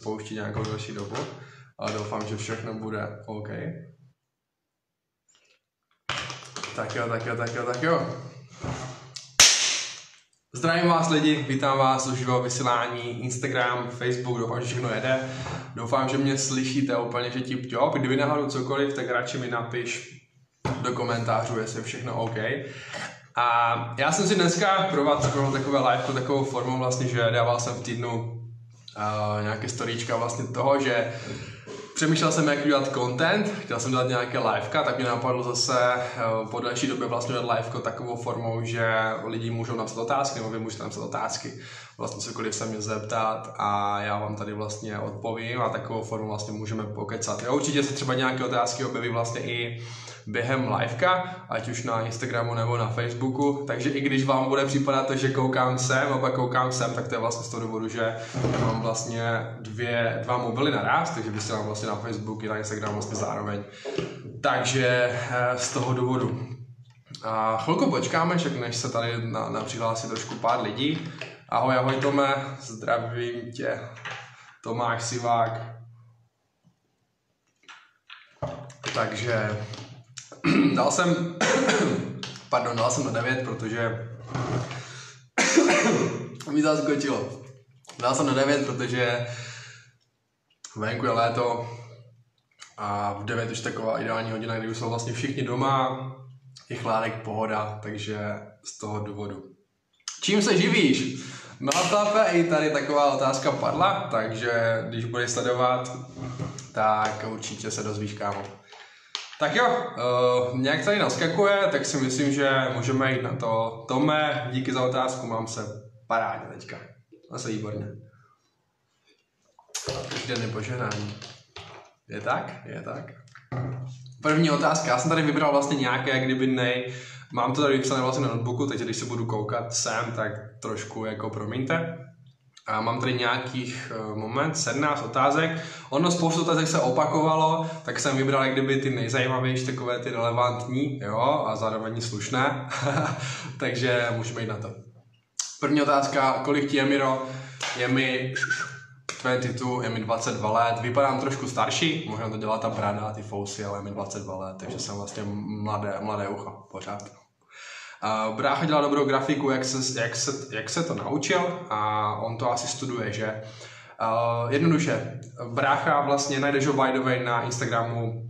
spouští nějakou další dobu, ale doufám, že všechno bude OK. Tak jo, tak jo, tak jo, tak jo. Zdravím vás lidi, vítám vás u živého vysílání, Instagram, Facebook, doufám, že všechno jede. Doufám, že mě slyšíte úplně, že tip job. Kdyby náhodou cokoliv, tak radši mi napiš do komentářů, jestli je všechno OK. A já jsem si dneska pro vás připravil takové live takovou formou vlastně, že dával jsem v týdnu uh, nějaké storíčka vlastně toho, že přemýšlel jsem, jak udělat content, chtěl jsem dělat nějaké liveka, tak mě napadlo zase uh, po další době vlastně dělat liveko takovou formou, že lidi můžou napsat otázky, nebo vy můžete napsat otázky, vlastně cokoliv se mě zeptat a já vám tady vlastně odpovím a takovou formu vlastně můžeme pokecat. Jo, určitě se třeba nějaké otázky objeví vlastně i během liveka, ať už na Instagramu nebo na Facebooku, takže i když vám bude připadat to, že koukám sem a pak koukám sem, tak to je vlastně z toho důvodu, že mám vlastně dvě, dva mobily naraz, takže vysílám vlastně na Facebook i na Instagram vlastně zároveň. Takže eh, z toho důvodu. A chvilku počkáme, však než se tady na, na přihlásí trošku pár lidí. Ahoj, ahoj Tome, zdravím tě. Tomáš Sivák. Takže dal jsem, pardon, dal jsem na 9, protože mi zaskočilo. Dal jsem na 9, protože venku je léto a v 9 už taková ideální hodina, kdy už jsou vlastně všichni doma, je chládek, pohoda, takže z toho důvodu. Čím se živíš? No a i tady taková otázka padla, takže když budeš sledovat, tak určitě se dozvíš, kámo. Tak jo, uh, nějak tady naskakuje, tak si myslím, že můžeme jít na to. Tome, díky za otázku, mám se parádně teďka. Zase výborně. Každý den požehnání. Je tak? Je tak. První otázka. Já jsem tady vybral vlastně nějaké, kdyby nej. Mám to tady vypsané vlastně na notebooku, takže když se budu koukat sem, tak trošku jako promiňte. A mám tady nějakých uh, moment, 17 otázek. Ono spoustu otázek se opakovalo, tak jsem vybral kdyby ty nejzajímavější, takové ty relevantní, jo, a zároveň slušné. Takže můžeme jít na to. První otázka, kolik ti je, Miro? Je mi 22, je mi 22 let, vypadám trošku starší, možná to dělá ta brada, ty fousy, ale je mi 22 let, takže jsem vlastně mladé, mladé ucho, pořád. Uh, brácha dělá dobrou grafiku, jak se, jak, se, jak se to naučil a on to asi studuje, že? Uh, jednoduše, brácha vlastně najdeš ho by the way na Instagramu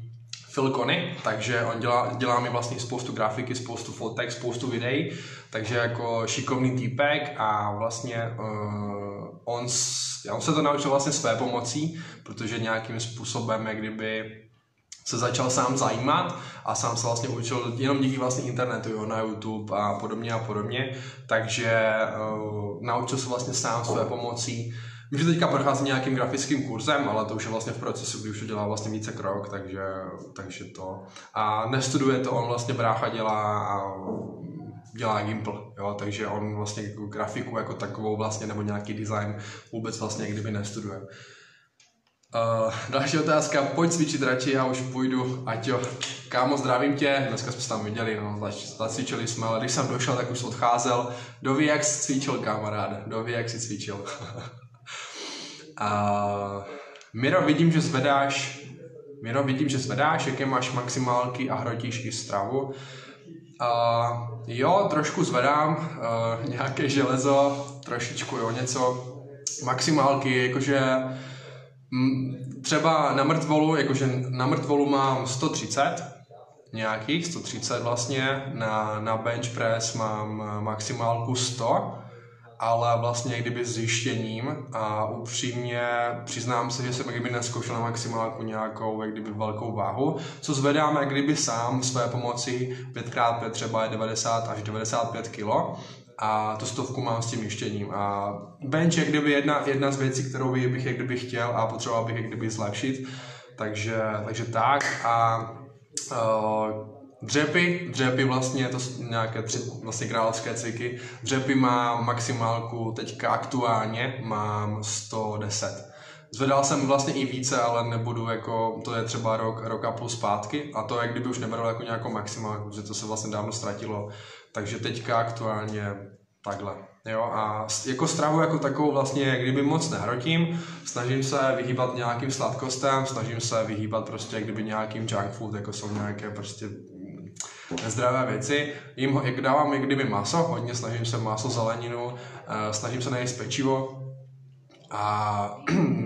Phil Conny, takže on dělá, dělá mi vlastně spoustu grafiky, spoustu fotek, spoustu videí, takže jako šikovný týpek a vlastně uh, on, on se to naučil vlastně své pomocí, protože nějakým způsobem, jak kdyby se začal sám zajímat a sám se vlastně učil jenom díky vlastně internetu, jo, na YouTube a podobně a podobně, takže uh, naučil se vlastně sám své pomocí. Vím, že teďka prochází nějakým grafickým kurzem, ale to už je vlastně v procesu, kdy už to dělá vlastně více krok, takže, takže to. A nestuduje to, on vlastně brácha dělá a dělá Gimple, jo, takže on vlastně jako grafiku jako takovou vlastně, nebo nějaký design vůbec vlastně kdyby nestuduje. Uh, další otázka, pojď cvičit radši, já už půjdu, ať jo. Kámo, zdravím tě, dneska jsme se tam viděli, no, zacvičili jsme, ale když jsem došel, tak už odcházel. Doví, jak jsi cvičil, kamaráde, doví, jak jsi cvičil. uh, Miro, vidím, že zvedáš, Miro, vidím, že zvedáš, jaké máš maximálky a hrotíš i stravu. Uh, jo, trošku zvedám, uh, nějaké železo, trošičku, jo, něco. Maximálky, jakože Třeba na mrtvolu, jakože na mrtvolu mám 130, nějakých 130 vlastně, na, na bench press mám maximálku 100, ale vlastně kdyby zjištěním a upřímně přiznám se, že jsem kdyby neskoušel na maximálku nějakou jak kdyby velkou váhu, co zvedám jak kdyby sám své pomoci 5x5 třeba je 90 až 95 kg a tu stovku mám s tím jištěním. A bench je kdyby jedna, jedna z věcí, kterou bych jak kdyby chtěl a potřeboval bych jak kdyby zlepšit. Takže, takže tak a uh, dřepy, dřepy vlastně, to jsou nějaké tři vlastně královské cviky. Dřepy mám maximálku teďka aktuálně, mám 110. Zvedal jsem vlastně i více, ale nebudu jako, to je třeba rok, rok a půl zpátky a to jak kdyby už neberu jako nějakou maximálku, že to se vlastně dávno ztratilo takže teďka aktuálně takhle. Jo, a jako stravu jako takovou vlastně kdyby moc nehrotím, snažím se vyhýbat nějakým sladkostem, snažím se vyhýbat prostě kdyby nějakým junk food, jako jsou nějaké prostě nezdravé věci. Jim, jak dávám jak kdyby maso, hodně snažím se maso, zeleninu, uh, snažím se nejíst pečivo a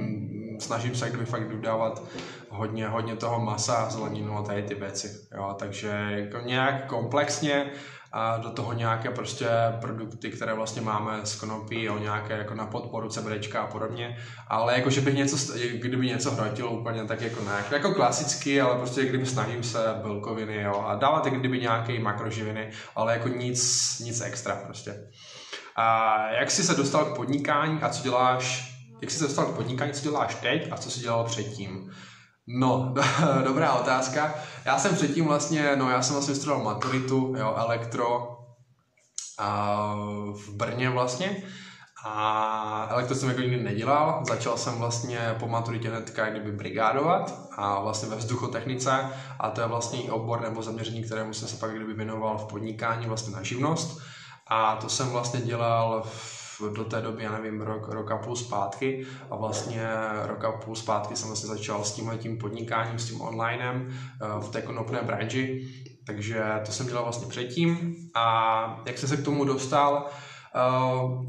snažím se kdyby fakt dodávat hodně, hodně toho masa, zeleninu a tady ty věci. Jo, takže jako nějak komplexně a do toho nějaké prostě produkty, které vlastně máme z konopí, jo, nějaké jako na podporu CBDčka a podobně, ale jako, že bych něco, kdyby něco hrotilo úplně, tak jako ne, jako klasicky, ale prostě kdyby snažím se bílkoviny, jo, a dávat kdyby nějaké makroživiny, ale jako nic, nic extra prostě. A jak jsi se dostal k podnikání a co děláš, jak jsi se dostal k podnikání, co děláš teď a co jsi dělal předtím? No, dobrá otázka. Já jsem předtím vlastně, no já jsem vlastně studoval maturitu, jo, elektro a v Brně vlastně. A elektro jsem jako nikdy nedělal, začal jsem vlastně po maturitě hnedka kdyby brigádovat a vlastně ve vzduchotechnice. A to je vlastně obor nebo zaměření, kterému jsem se pak kdyby věnoval v podnikání vlastně na živnost. A to jsem vlastně dělal v do té doby, já nevím, rok, rok a půl zpátky. A vlastně rok a půl zpátky jsem vlastně začal s tímhle tím podnikáním, s tím onlinem eh, v té konopné branži, takže to jsem dělal vlastně předtím. A jak jsem se k tomu dostal, Uh,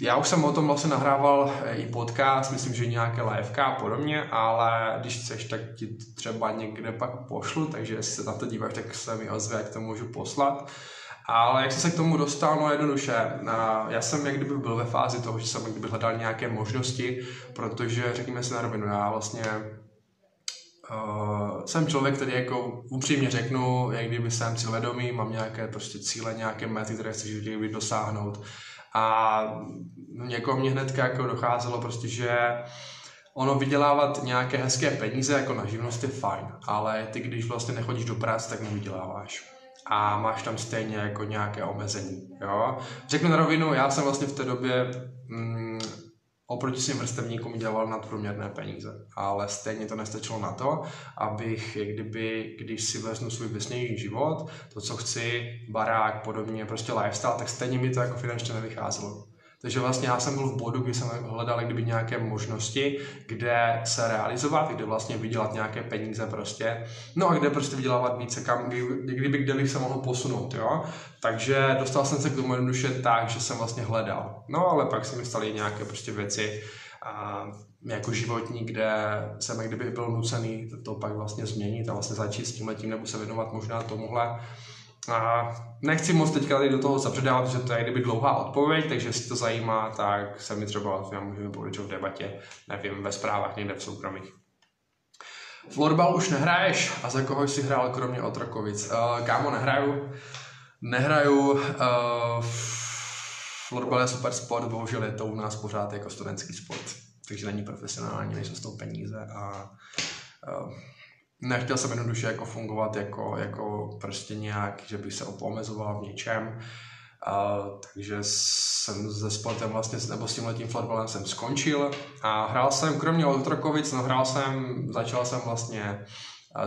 já už jsem o tom vlastně nahrával i podcast, myslím, že nějaké liveka a podobně, ale když chceš, tak ti třeba někde pak pošlu, takže jestli se na to díváš, tak se mi ozve, jak to můžu poslat. Ale jak jsem se k tomu dostal, no jednoduše. Já jsem jak kdyby byl ve fázi toho, že jsem jak kdyby hledal nějaké možnosti, protože řekněme si na rovinu, já vlastně Uh, jsem člověk, který jako upřímně řeknu, jak kdyby jsem cíledomý, mám nějaké prostě cíle, nějaké mety, které chci životě dosáhnout. A někoho mě hnedka jako docházelo prostě, že ono vydělávat nějaké hezké peníze jako na živnost je fajn, ale ty když vlastně nechodíš do práce, tak nevyděláváš a máš tam stejně jako nějaké omezení. Jo? Řeknu na rovinu, já jsem vlastně v té době mm, oproti svým vrstevníkům dělal nadprůměrné peníze, ale stejně to nestačilo na to, abych, kdyby, když si veznu svůj vesnější život, to, co chci, barák, podobně, prostě lifestyle, tak stejně mi to jako finančně nevycházelo. Takže vlastně já jsem byl v bodu, kdy jsem hledal kdyby nějaké možnosti, kde se realizovat, kde vlastně vydělat nějaké peníze prostě, no a kde prostě vydělávat více, kam, kdyby kde bych se mohl posunout, jo. Takže dostal jsem se k tomu jednoduše tak, že jsem vlastně hledal. No ale pak se mi staly nějaké prostě věci, a jako životní, kde jsem kdyby byl nucený to pak vlastně změnit a vlastně začít s tím letím nebo se věnovat možná tomuhle. A nechci moc teďka tady do toho zapředávat, že to je kdyby dlouhá odpověď, takže jestli to zajímá, tak se mi třeba můžeme povědět v debatě, nevím, ve zprávách někde v soukromých. Florbal už nehraješ a za koho jsi hrál kromě Otrokovic? Uh, kámo, nehraju. Nehraju. Uh, florbal je super sport, bohužel je to u nás pořád jako studentský sport, takže není profesionální, nejsou z toho peníze a uh, nechtěl jsem jednoduše jako fungovat jako, jako prostě nějak, že bych se opomezoval v něčem. Uh, takže jsem se sportem vlastně, nebo s tím letím fotbalem jsem skončil a hrál jsem, kromě Otrokovic, no hrál jsem, začal jsem vlastně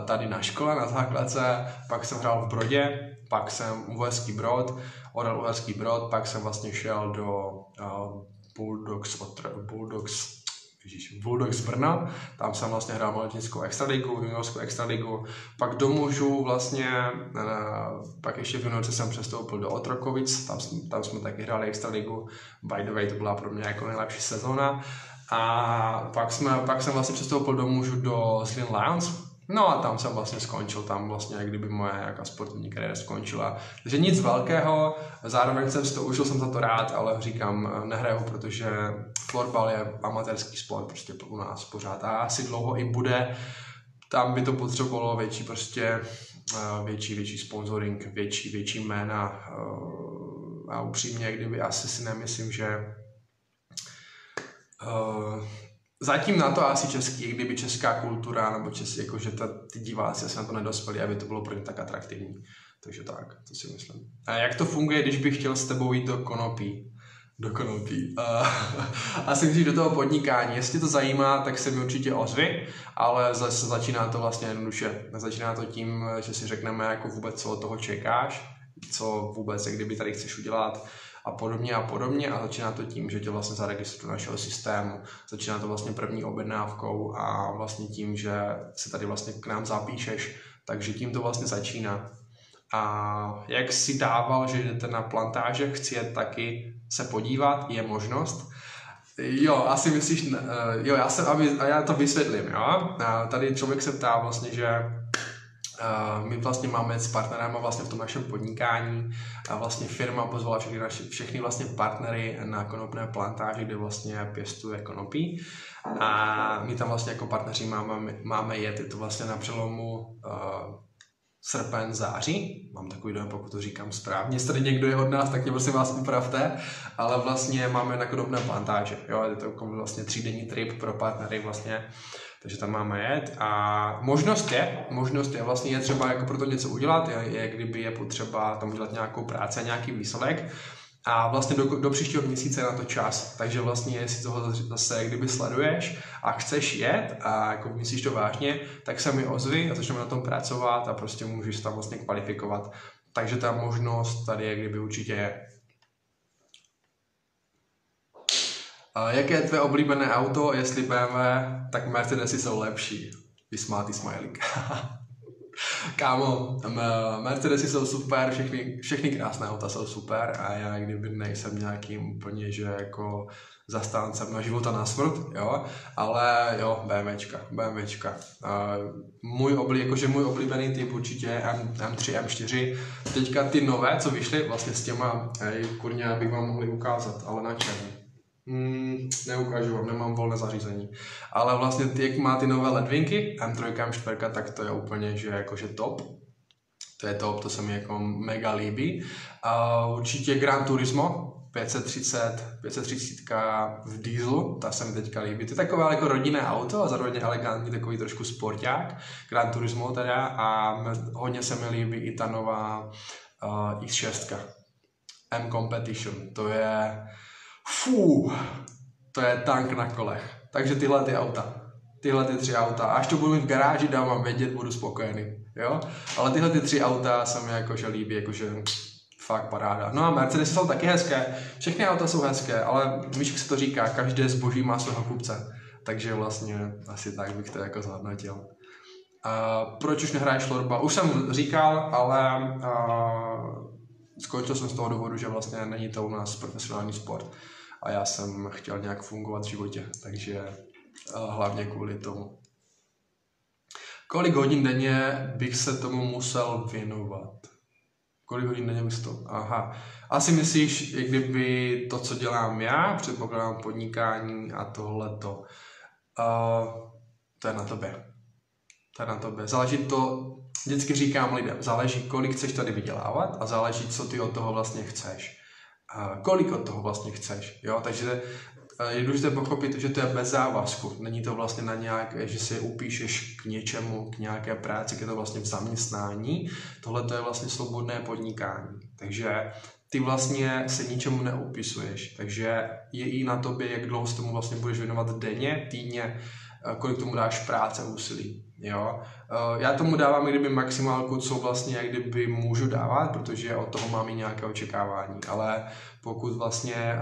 tady na škole, na základce, pak jsem hrál v Brodě, pak jsem Uherský Brod, Orel Uherský Brod, pak jsem vlastně šel do uh, Bulldogs, Bulldogs Ježíš, Bulldogs z Brna, tam jsem vlastně hrál mladickou extraligu, juniorskou extraligu, pak do mužů vlastně, eh, pak ještě v juniorce jsem přestoupil do Otrokovic, tam, tam jsme taky hráli extraligu, by the way to byla pro mě jako nejlepší sezóna, a pak, jsme, pak jsem vlastně přestoupil do mužů do Slim Lions, No a tam jsem vlastně skončil, tam vlastně jak kdyby moje jaká sportovní kariéra skončila. Takže nic velkého, zároveň jsem si to užil jsem za to rád, ale říkám, nehraju, protože florbal je amatérský sport prostě u nás pořád a asi dlouho i bude. Tam by to potřebovalo větší prostě eh, větší, větší sponsoring, větší, větší jména eh, a upřímně, kdyby asi si nemyslím, že uh, Zatím na to asi český, kdyby česká kultura, nebo čes, jako, že ta, ty diváci asi na to nedospěli, aby to bylo pro ně tak atraktivní. Takže tak, to si myslím. A jak to funguje, když bych chtěl s tebou jít do konopí? Do konopí. Uh, asi musíš do toho podnikání. Jestli to zajímá, tak se mi určitě ozvi, ale zase začíná to vlastně jednoduše. Začíná to tím, že si řekneme jako vůbec, co od toho čekáš, co vůbec, jak kdyby tady chceš udělat a podobně a podobně a začíná to tím, že tě vlastně zaregistruje do našeho systému, začíná to vlastně první objednávkou a vlastně tím, že se tady vlastně k nám zapíšeš, takže tím to vlastně začíná. A jak si dával, že jdete na plantáže, chci jet taky se podívat, je možnost. Jo, asi myslíš, uh, jo, já jsem, aby, a já to vysvětlím, jo. Tady člověk se ptá vlastně, že uh, my vlastně máme s partnerama vlastně v tom našem podnikání a vlastně firma pozvala všechny, naši, všechny vlastně partnery na konopné plantáži, kde vlastně pěstuje konopí a my tam vlastně jako partneři máme, máme jet, je to vlastně na přelomu uh, srpen, září. Mám takový dojem, pokud to říkám správně. Jestli tady někdo je od nás, tak mě prosím vás upravte. Ale vlastně máme na konopné plantáže. Jo, je to vlastně třídenní trip pro partnery vlastně. Takže tam máme jet a možnost je, možnost je vlastně je třeba jako pro to něco udělat, je, je kdyby je potřeba tam udělat nějakou práci a nějaký výsledek, a vlastně do, do příštího měsíce na to čas. Takže vlastně, jestli toho zase kdyby sleduješ a chceš jet a jako myslíš to vážně, tak se mi ozvi a začneme na tom pracovat a prostě můžeš tam vlastně kvalifikovat. Takže ta možnost tady je kdyby určitě je. A jaké je tvé oblíbené auto? Jestli BMW, tak Mercedesy jsou lepší. Vysmátý smajlík. Kámo, Mercedesy jsou super, všechny, všechny krásné auta jsou super a já kdyby nejsem nějakým úplně, že jako zastáncem na života na smrt, jo, ale jo, BMWčka, BMWčka. Můj oblí, jakože můj oblíbený typ určitě M, M3, M4. Teďka ty nové, co vyšly vlastně s těma, ej, kurně, bych vám mohli ukázat, ale na čem? Mm, neukážu vám, nemám volné zařízení. Ale vlastně ty, jak má ty nové ledvinky, M3, M4, tak to je úplně, že jakože top. To je top, to se mi jako mega líbí. A určitě Gran Turismo, 530, 530 v dieselu, ta se mi teďka líbí. To je takové jako rodinné auto a zároveň elegantní, takový trošku sporták, Gran Turismo teda a hodně se mi líbí i ta nová uh, X6, M Competition. To je, Fú, to je tank na kolech. Takže tyhle ty auta. Tyhle ty tři auta. Až to budu mít v garáži, dám vám vědět, budu spokojený. Jo? Ale tyhle ty tři auta se mi jakože líbí, jakože fakt paráda. No a Mercedes jsou taky hezké. Všechny auta jsou hezké, ale víš, jak se to říká, každé zboží má svého kupce. Takže vlastně asi tak bych to jako zhodnotil. Uh, proč už nehraješ Lorba? Už jsem říkal, ale uh, skončil jsem z toho důvodu, že vlastně není to u nás profesionální sport a já jsem chtěl nějak fungovat v životě, takže uh, hlavně kvůli tomu. Kolik hodin denně bych se tomu musel věnovat? Kolik hodin denně bych to? Aha. Asi myslíš, jak kdyby to, co dělám já, předpokládám podnikání a tohleto. Uh, to je na tobě. To je na tobě. Záleží to, vždycky říkám lidem, záleží, kolik chceš tady vydělávat a záleží, co ty od toho vlastně chceš kolik od toho vlastně chceš. Jo? Takže eh, je důležité pochopit, že to je bez závazku. Není to vlastně na nějaké, že si upíšeš k něčemu, k nějaké práci, je to vlastně v zaměstnání. Tohle to je vlastně svobodné podnikání. Takže ty vlastně se ničemu neupisuješ. Takže je i na tobě, jak dlouho se tomu vlastně budeš věnovat denně, týdně, eh, kolik tomu dáš práce, úsilí. Jo? Eh, já tomu dávám kdyby maximálku, co vlastně jak kdyby můžu dávat, protože od toho mám i nějaké očekávání, ale pokud vlastně eh,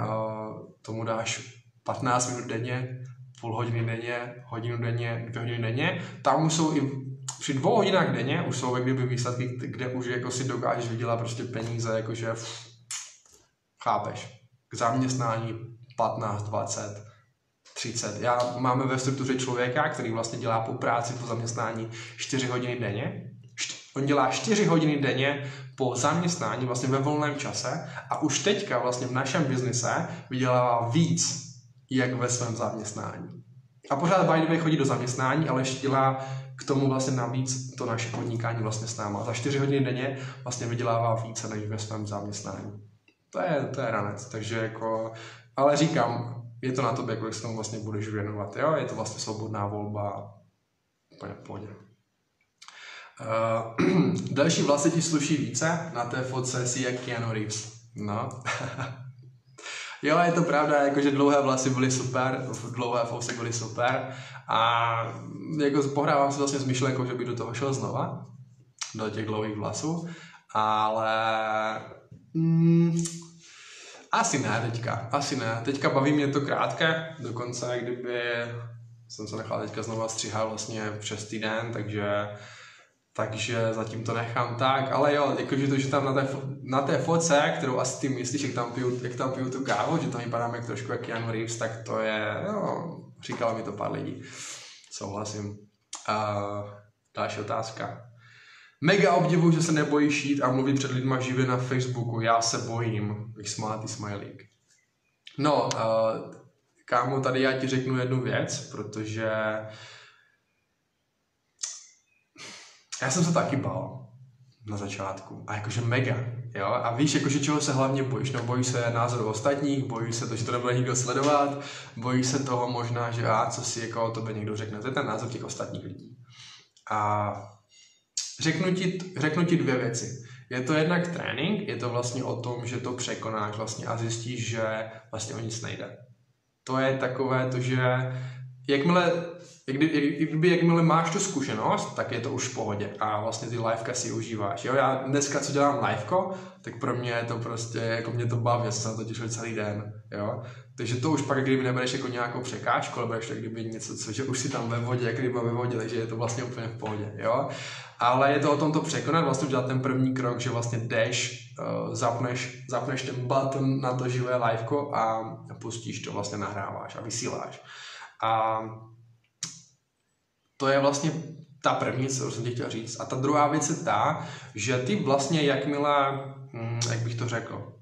tomu dáš 15 minut denně, půl hodiny denně, hodinu denně, dvě hodiny denně, tam už jsou i při dvou hodinách denně už jsou kdyby výsledky, kde už jako si dokážeš vydělat prostě peníze, jakože chápeš, k zaměstnání 15, 20, 30. Já máme ve struktuře člověka, který vlastně dělá po práci, po zaměstnání 4 hodiny denně. On dělá 4 hodiny denně po zaměstnání vlastně ve volném čase a už teďka vlastně v našem biznise vydělává víc, jak ve svém zaměstnání. A pořád by chodí do zaměstnání, ale ještě dělá k tomu vlastně navíc to naše podnikání vlastně s náma. Za 4 hodiny denně vlastně vydělává více než ve svém zaměstnání. To je, to je ranec, takže jako, ale říkám, je to na tobě, jak se tomu vlastně budeš věnovat. Jo? Je to vlastně svobodná volba. Úplně v pohodě. Uh, další vlasy ti sluší více. Na té fotce si jak Keanu Reeves. No. jo, je to pravda, jakože dlouhé vlasy byly super, dlouhé fousy byly super a jako pohrávám se vlastně s myšlenkou, že by do toho šel znova, do těch dlouhých vlasů, ale mm, Asi ne teďka, asi ne. Teďka baví mě to krátké, dokonce kdyby jsem se nechal teďka znovu stříhat vlastně přes týden, takže takže zatím to nechám tak, ale jo, jakože to, že tam na té, na té foce, kterou asi ty myslíš, jak tam piju, jak tam piju tu kávu, že tam vypadám jak trošku jak Jan Reeves, tak to je, no, říkalo mi to pár lidí. Souhlasím. Uh, další otázka. Mega obdivuju, že se nebojíš jít a mluvit před lidma živě na Facebooku. Já se bojím. Vysmátý smajlík. No, uh, kámo, tady já ti řeknu jednu věc, protože já jsem se taky bál na začátku. A jakože mega, jo. A víš, jakože čeho se hlavně bojíš? No bojíš se názoru ostatních, bojíš se to, že to nebude nikdo sledovat, bojíš se toho možná, že a co si jako o tobě někdo řekne. To je ten názor těch ostatních lidí. A řeknu ti, řeknu ti dvě věci. Je to jednak trénink, je to vlastně o tom, že to překonáš vlastně a zjistíš, že vlastně o nic nejde. To je takové to, že jakmile jak jak jakmile máš tu zkušenost, tak je to už v pohodě a vlastně ty liveka si užíváš. Jo? Já dneska, co dělám liveko, tak pro mě je to prostě, jako mě to baví, jsem se na to těšil celý den. Jo? Takže to už pak, kdyby nebereš jako nějakou překážku, ale bereš tak kdyby něco, co, že už si tam ve vodě, jak ryba ve vodě, takže je to vlastně úplně v pohodě. Jo? Ale je to o tom to překonat, vlastně udělat ten první krok, že vlastně jdeš, uh, zapneš, zapneš ten button na to živé liveko a pustíš to, vlastně nahráváš a vysíláš. A to je vlastně ta první, co jsem ti chtěl říct. A ta druhá věc je ta, že ty vlastně jakmile, hm, jak bych to řekl,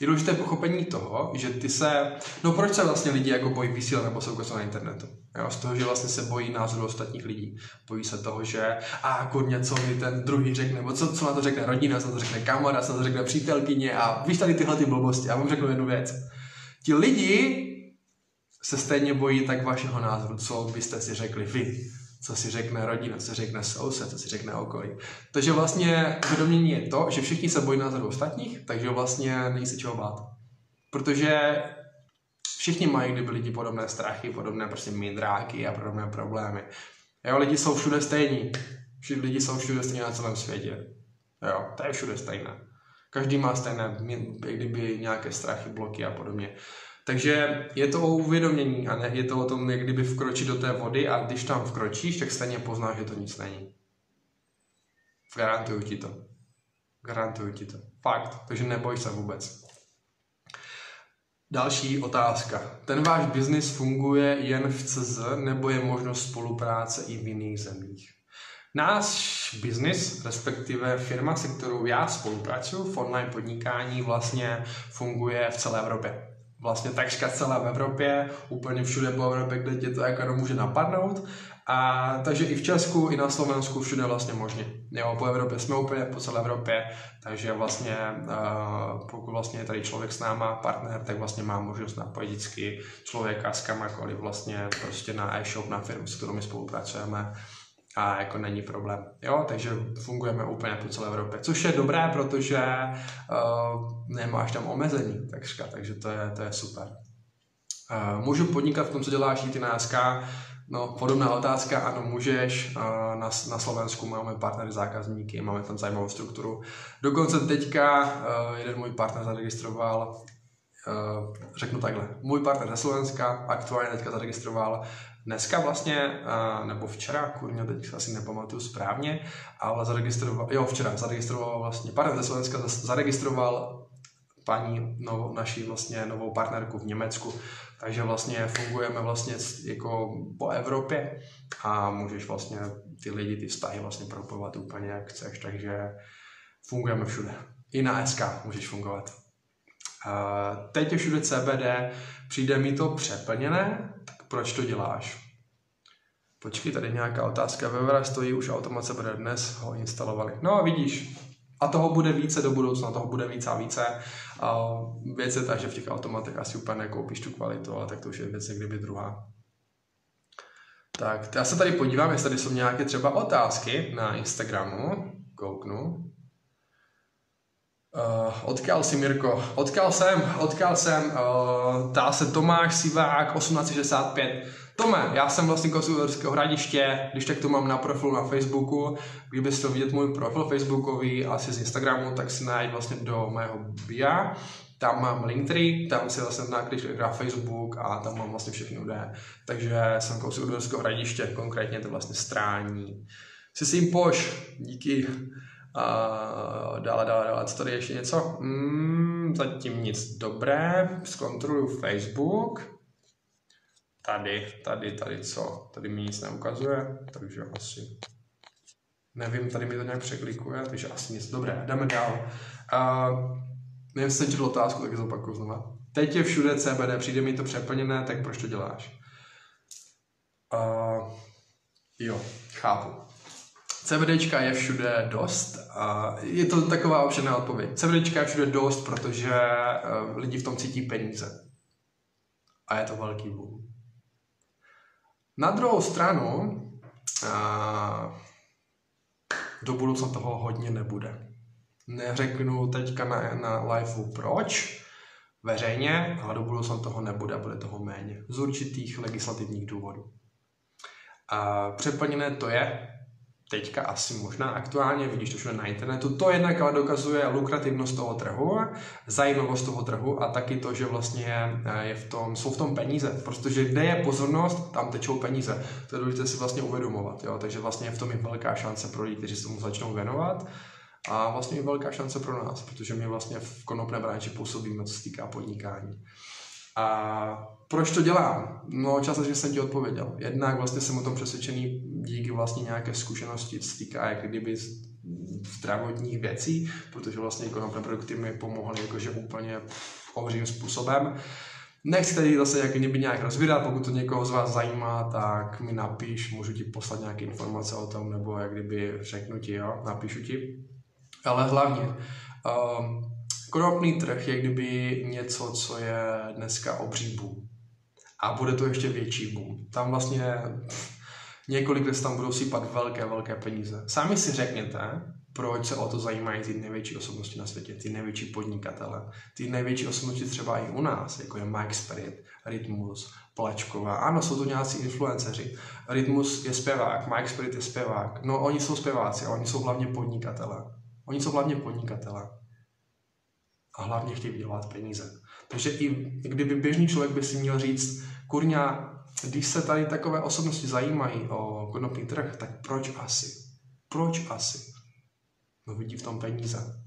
je důležité pochopení toho, že ty se, no proč se vlastně lidi jako bojí vysílat nebo jsou na internetu? Jo, z toho, že vlastně se bojí názoru ostatních lidí. Bojí se toho, že a kurně, co mi ten druhý řekne, nebo co, co na to řekne rodina, co na to řekne kamarád, co na to řekne přítelkyně a víš tady tyhle ty blbosti. Já vám řeknu jednu věc. Ti lidi se stejně bojí tak vašeho názoru, co byste si řekli vy co si řekne rodina, co si řekne soused, co si řekne okolí. Takže vlastně uvědomění je to, že všichni se bojí názoru ostatních, takže vlastně není se čeho bát. Protože všichni mají kdyby lidi podobné strachy, podobné prostě mindráky a podobné problémy. Jo, lidi jsou všude stejní. Všichni lidi jsou všude stejní na celém světě. Jo, to je všude stejné. Každý má stejné, kdyby nějaké strachy, bloky a podobně. Takže je to o uvědomění a ne, je to o tom, jak kdyby vkročit do té vody a když tam vkročíš, tak stejně poznáš, že to nic není. Garantuju ti to. Garantuju ti to. Fakt. Takže neboj se vůbec. Další otázka. Ten váš biznis funguje jen v CZ nebo je možnost spolupráce i v jiných zemích? Náš biznis, respektive firma, se kterou já spolupracuji v online podnikání, vlastně funguje v celé Evropě vlastně takřka celé v Evropě, úplně všude po Evropě, kde tě to jako může napadnout. A takže i v Česku, i na Slovensku, všude vlastně možně. Jo, po Evropě jsme úplně po celé Evropě, takže vlastně uh, pokud vlastně je tady člověk s náma, partner, tak vlastně má možnost napojit vždycky člověka s kamakoliv vlastně prostě na e-shop, na firmu, s kterou my spolupracujeme a jako není problém. Jo, takže fungujeme úplně po celé Evropě, což je dobré, protože uh, nemáš tam omezení, takřka, takže to je, to je super. Uh, můžu podnikat v tom, co děláš ty NSK? No, podobná otázka, ano, můžeš. Uh, na, na Slovensku máme partnery, zákazníky, máme tam zajímavou strukturu. Dokonce teďka uh, jeden můj partner zaregistroval Uh, řeknu takhle, můj partner ze Slovenska aktuálně teďka zaregistroval dneska vlastně, nebo včera, kurně, teď asi nepamatuju správně, ale zaregistroval, jo, včera zaregistroval vlastně, pardon, ze Slovenska zaregistroval paní novou, naší vlastně novou partnerku v Německu, takže vlastně fungujeme vlastně jako po Evropě a můžeš vlastně ty lidi, ty vztahy vlastně propojovat úplně jak chceš, takže fungujeme všude. I na SK můžeš fungovat. Teď je všude CBD, přijde mi to přeplněné, proč to děláš? Počkej, tady nějaká otázka. Ve stojí už automat bude dnes, ho instalovali. No a vidíš, a toho bude více do budoucna, toho bude více a více. A věc je ta, že v těch automatech asi úplně nekoupíš tu kvalitu, ale tak to už je věc kdyby druhá. Tak, já se tady podívám, jestli tady jsou nějaké třeba otázky na Instagramu. Kouknu. Uh, odkal si, Mirko? Odkal jsem, odkal jsem. Uh, tá se Tomáš Sivák, 1865. Tome, já jsem vlastně Kosovského hradiště, když tak to mám na profilu na Facebooku. Kdybyste vidět můj profil Facebookový, asi z Instagramu, tak si najít vlastně do mého bia. tam mám Linktree, tam si vlastně naklíš na Facebook a tam mám vlastně všechny údaje. Takže jsem kousek od Uherského hradiště, konkrétně to vlastně strání. Si si jim poš, díky. A dále, dále, dále, co tady ještě něco? Mm, zatím nic dobré, zkontroluju Facebook. Tady, tady, tady co? Tady mi nic neukazuje, takže asi nevím, tady mi to nějak překlikuje, takže asi nic. Dobré, jdeme dál. Uh, nevím, jsem četl otázku, tak zopakuju znova. Teď je všude CBD, přijde mi to přeplněné, tak proč to děláš? Uh, jo, chápu. CBDčka je všude dost. A je to taková obšená odpověď. CBDčka je všude dost, protože uh, lidi v tom cítí peníze. A je to velký boom. Na druhou stranu, uh, do budoucna toho hodně nebude. Neřeknu teďka na, na liveu proč, veřejně, ale do budoucna toho nebude, bude toho méně. Z určitých legislativních důvodů. A přeplněné to je, teďka asi možná aktuálně, vidíš to všude na internetu, to jednak ale dokazuje lukrativnost toho trhu, zajímavost toho trhu a taky to, že vlastně eh, je v tom, jsou v tom peníze, protože kde je pozornost, tam tečou peníze. To je důležité si vlastně uvědomovat, jo? takže vlastně v tom je velká šance pro lidi, kteří se tomu začnou věnovat a vlastně je velká šance pro nás, protože my vlastně v konopné branži působíme, co se týká podnikání. A proč to dělám? No částečně jsem ti odpověděl. Jednak vlastně jsem o tom přesvědčený díky vlastně nějaké zkušenosti, co se týká jak kdyby zdravotních věcí, protože vlastně konopné produkty mi pomohly jakože úplně obřím způsobem. Nechci tady zase jak kdyby nějak rozvírat, pokud to někoho z vás zajímá, tak mi napiš, můžu ti poslat nějaké informace o tom, nebo jak kdyby řeknu ti, jo, napíšu ti. Ale hlavně, um, konopný trh je kdyby něco, co je dneska obří boom. A bude to ještě větší boom. Tam vlastně několik let tam budou sypat velké, velké peníze. Sami si řekněte, proč se o to zajímají ty největší osobnosti na světě, ty největší podnikatele, ty největší osobnosti třeba i u nás, jako je Mike Spirit, Rytmus, Plačková. Ano, jsou to nějací influenceři. Rytmus je zpěvák, Mike Spirit je zpěvák. No, oni jsou zpěváci, oni jsou hlavně podnikatele. Oni jsou hlavně podnikatele a hlavně chtějí vydělat peníze. Takže i kdyby běžný člověk by si měl říct, kurňa, když se tady takové osobnosti zajímají o konopný trh, tak proč asi? Proč asi? No vidí v tom peníze.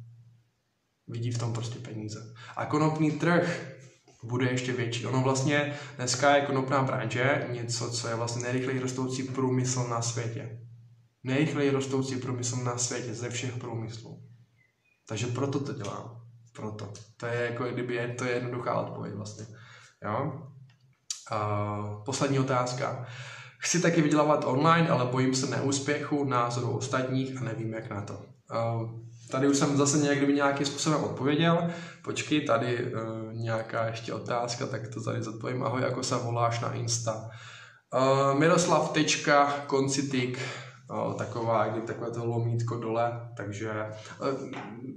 Vidí v tom prostě peníze. A konopný trh bude ještě větší. Ono vlastně dneska je konopná branže něco, co je vlastně nejrychleji rostoucí průmysl na světě. Nejrychleji rostoucí průmysl na světě ze všech průmyslů. Takže proto to dělám proto. To je jako kdyby je, to je jednoduchá odpověď vlastně. Jo? Poslední otázka. Chci taky vydělávat online, ale bojím se neúspěchu, názoru ostatních a nevím, jak na to. Tady už jsem zase někdy nějakým způsobem odpověděl. Počkej, tady uh, nějaká ještě otázka, tak to tady zodpovím. Ahoj, jako se voláš na Insta? Uh, Miroslav.koncitik o, taková, kdy takové to lomítko dole, takže e,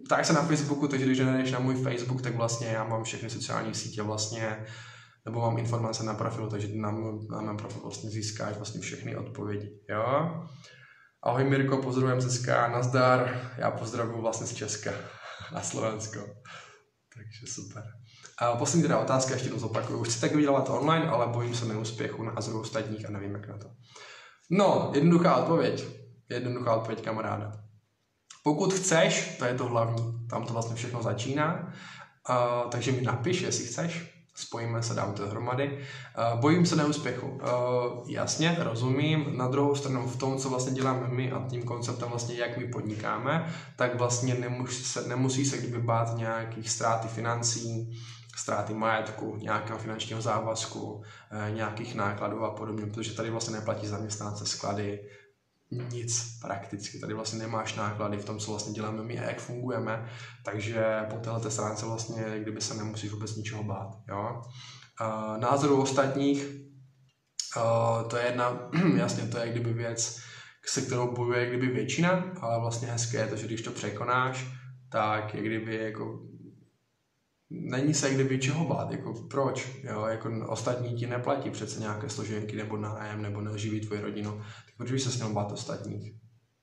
tak se na Facebooku, takže když jdeš na můj Facebook, tak vlastně já mám všechny sociální sítě vlastně, nebo mám informace na profilu, takže na, na mém profilu vlastně získáš vlastně všechny odpovědi, jo. Ahoj Mirko, pozdravujem ze SK, nazdar, já pozdravuju vlastně z Česka na Slovensko. Takže super. A poslední teda otázka, ještě to zopakuju. Chci tak vydělat online, ale bojím se neúspěchu na názoru ostatních a nevím, jak na to. No, jednoduchá odpověď. Jednoduchá odpověď, kamaráda. Pokud chceš, to je to hlavní, tam to vlastně všechno začíná, uh, takže mi napiš, jestli chceš, spojíme se, dám to dohromady. Uh, bojím se neúspěchu. Uh, jasně, rozumím. Na druhou stranu v tom, co vlastně děláme my a tím konceptem vlastně, jak my podnikáme, tak vlastně nemusí se, nemusí se kdyby bát nějakých ztráty financí, ztráty majetku, nějakého finančního závazku, eh, nějakých nákladů a podobně, protože tady vlastně neplatí zaměstnance, sklady, nic prakticky. Tady vlastně nemáš náklady v tom, co vlastně děláme my a jak fungujeme, takže po této stránce vlastně kdyby se nemusíš vůbec ničeho bát. Jo? Názoru ostatních, eh, to je jedna, jasně, to je kdyby věc, se kterou bojuje kdyby většina, ale vlastně hezké je to, že když to překonáš, tak je kdyby jako není se kdyby čeho bát, jako proč, jo, jako ostatní ti neplatí přece nějaké složenky nebo nájem nebo neživí tvoji rodinu, tak proč by se s bát ostatních?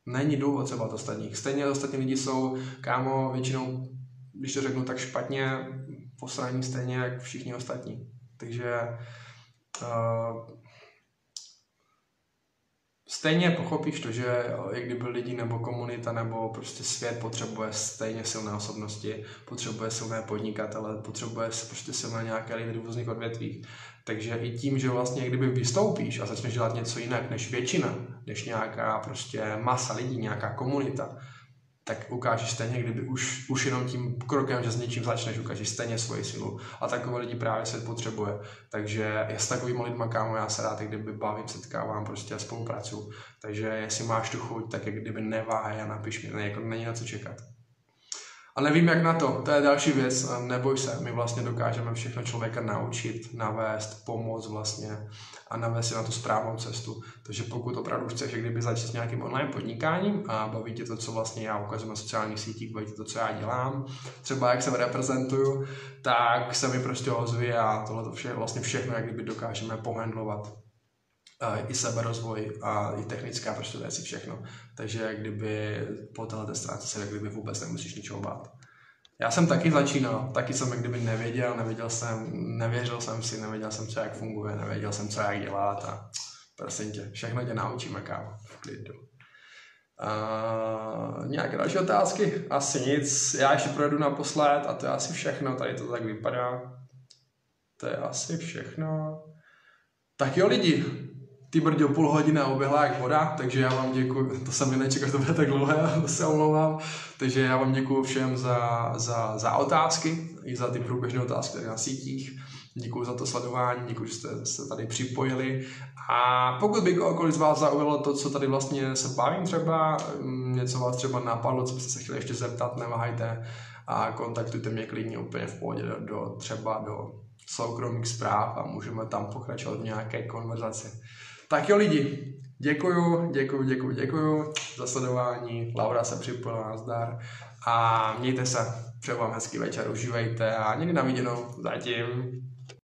Není důvod se bát ostatních. Stejně ostatní lidi jsou, kámo, většinou, když to řeknu tak špatně, posraní stejně jak všichni ostatní. Takže uh, stejně pochopíš to, že jak kdyby lidi nebo komunita nebo prostě svět potřebuje stejně silné osobnosti, potřebuje silné podnikatele, potřebuje prostě silné nějaké lidi v různých odvětvích. Takže i tím, že vlastně kdyby vystoupíš a začneš dělat něco jinak než většina, než nějaká prostě masa lidí, nějaká komunita, tak ukážeš stejně, kdyby už, už jenom tím krokem, že s něčím začneš, ukážeš stejně svoji silu. A takové lidi právě se potřebuje. Takže já s takovými lidmi, kámo, já se rád kdyby bavím, setkávám, prostě a spolupracuju. Takže jestli máš tu chuť, tak jak kdyby neváhej a napiš mi, jako není na co čekat. A nevím, jak na to, to je další věc, neboj se, my vlastně dokážeme všechno člověka naučit, navést, pomoct vlastně a navést si na tu správnou cestu. Takže pokud opravdu chceš, kdyby začít s nějakým online podnikáním a baví tě to, co vlastně já ukazuji na sociálních sítích, baví tě to, co já dělám, třeba jak se reprezentuju, tak se mi prostě ozví a tohle to vše, vlastně všechno, jak kdyby dokážeme pohandlovat i seberozvoj a i technická prostě věci, všechno. Takže kdyby po této stránce se jak kdyby vůbec nemusíš ničeho bát. Já jsem taky začínal, taky jsem jak kdyby nevěděl, nevěděl jsem, nevěřil jsem si, nevěděl jsem, co jak funguje, nevěděl jsem, co jak dělat a prosím tě, všechno tě naučíme, kámo, v klidu. Uh, nějaké další otázky? Asi nic. Já ještě projedu naposled a to je asi všechno. Tady to tak vypadá. To je asi všechno. Tak jo lidi, ty brďo půl hodiny oběhla jak voda, takže já vám děkuji, to jsem mi nečekal, to bude tak dlouhé, to se omlouvám, takže já vám děkuji všem za, za, za otázky, i za ty průběžné otázky na sítích, děkuji za to sledování, děkuji, že jste se tady připojili. A pokud by kohokoliv z vás zaujalo to, co tady vlastně se bavím třeba, mm, něco vás třeba napadlo, co byste se chtěli ještě zeptat, neváhejte a kontaktujte mě klidně úplně v pohodě do, do třeba do soukromých zpráv a můžeme tam pokračovat v nějaké konverzaci. Tak jo lidi, děkuju, děkuju, děkuju, děkuju za sledování. Laura se připojila zdar a mějte se. Přeju vám hezký večer, užívejte a někdy na viděnou. Zatím.